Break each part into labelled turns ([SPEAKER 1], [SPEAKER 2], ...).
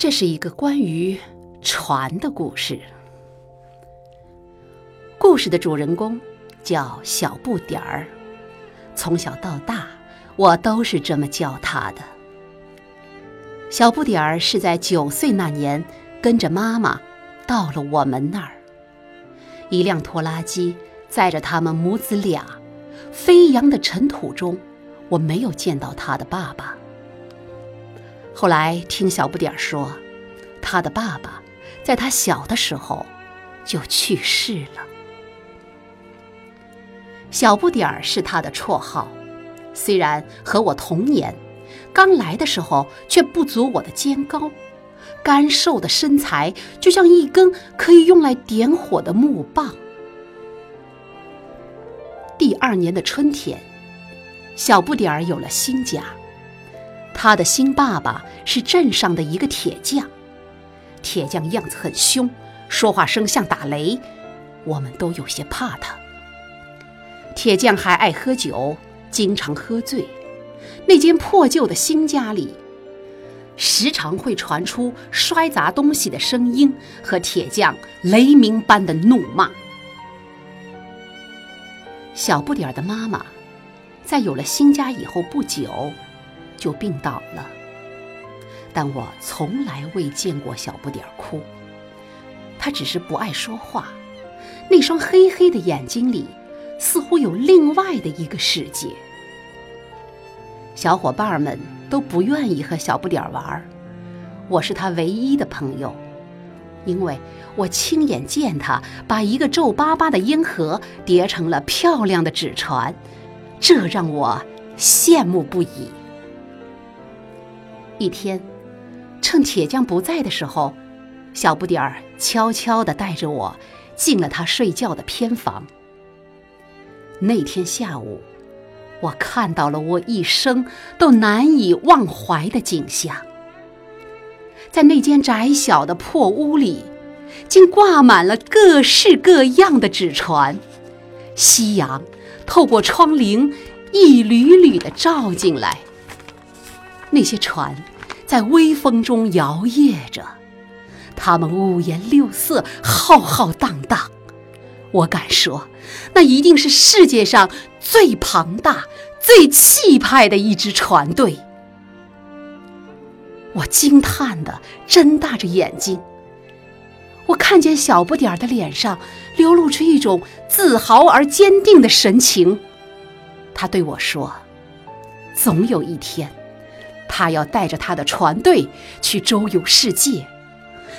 [SPEAKER 1] 这是一个关于船的故事。故事的主人公叫小不点儿，从小到大，我都是这么叫他的。小不点儿是在九岁那年跟着妈妈到了我们那儿，一辆拖拉机载着他们母子俩，飞扬的尘土中，我没有见到他的爸爸。后来听小不点儿说，他的爸爸在他小的时候就去世了。小不点儿是他的绰号，虽然和我同年，刚来的时候却不足我的肩高，干瘦的身材就像一根可以用来点火的木棒。第二年的春天，小不点儿有了新家，他的新爸爸是镇上的一个铁匠，铁匠样子很凶，说话声像打雷，我们都有些怕他。铁匠还爱喝酒，经常喝醉。那间破旧的新家里，时常会传出摔砸东西的声音和铁匠雷鸣般的怒骂。小不点儿的妈妈，在有了新家以后不久，就病倒了。但我从来未见过小不点儿哭，他只是不爱说话，那双黑黑的眼睛里。似乎有另外的一个世界，小伙伴们都不愿意和小不点儿玩，我是他唯一的朋友，因为我亲眼见他把一个皱巴巴的烟盒叠成了漂亮的纸船，这让我羡慕不已。一天，趁铁匠不在的时候，小不点儿悄悄地带着我进了他睡觉的偏房。那天下午，我看到了我一生都难以忘怀的景象。在那间窄小的破屋里，竟挂满了各式各样的纸船。夕阳透过窗棂，一缕缕地照进来。那些船在微风中摇曳着，它们五颜六色，浩浩荡荡。我敢说，那一定是世界上最庞大、最气派的一支船队。我惊叹的睁大着眼睛，我看见小不点儿的脸上流露出一种自豪而坚定的神情。他对我说：“总有一天，他要带着他的船队去周游世界，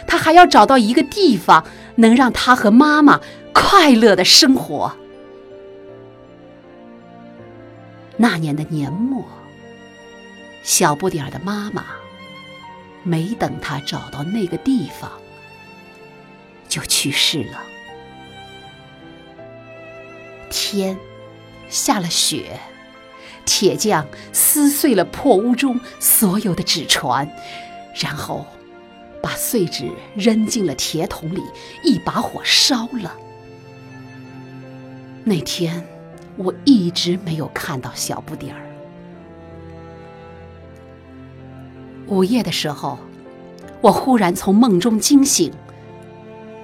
[SPEAKER 1] 他还要找到一个地方，能让他和妈妈。”快乐的生活。那年的年末，小不点儿的妈妈没等他找到那个地方，就去世了。天下了雪，铁匠撕碎了破屋中所有的纸船，然后把碎纸扔进了铁桶里，一把火烧了。那天，我一直没有看到小不点儿。午夜的时候，我忽然从梦中惊醒。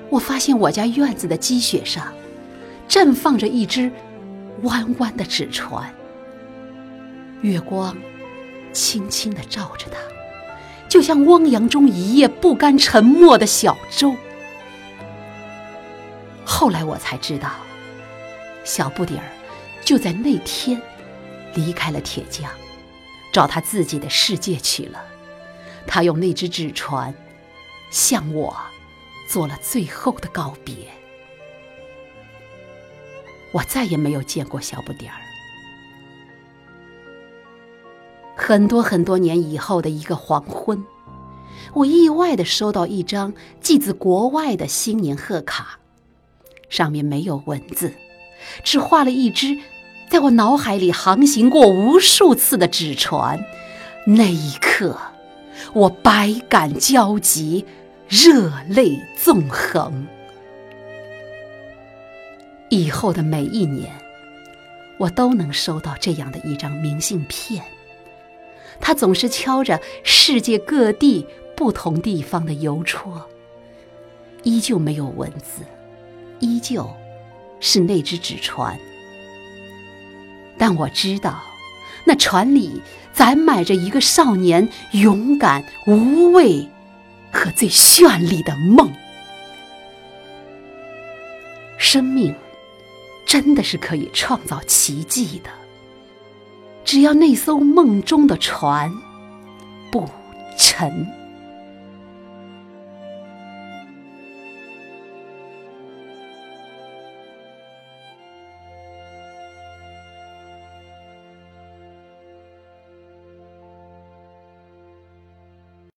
[SPEAKER 1] 我发现我家院子的积雪上，正放着一只弯弯的纸船。月光轻轻地照着它，就像汪洋中一叶不甘沉没的小舟。后来我才知道。小不点儿就在那天离开了铁匠，找他自己的世界去了。他用那只纸船向我做了最后的告别。我再也没有见过小不点儿。很多很多年以后的一个黄昏，我意外的收到一张寄自国外的新年贺卡，上面没有文字。只画了一只在我脑海里航行过无数次的纸船，那一刻，我百感交集，热泪纵横。以后的每一年，我都能收到这样的一张明信片，他总是敲着世界各地不同地方的邮戳，依旧没有文字，依旧是那只纸船。但我知道，那船里载满着一个少年勇敢、无畏和最绚丽的梦。生命真的是可以创造奇迹的，只要那艘梦中的船不沉。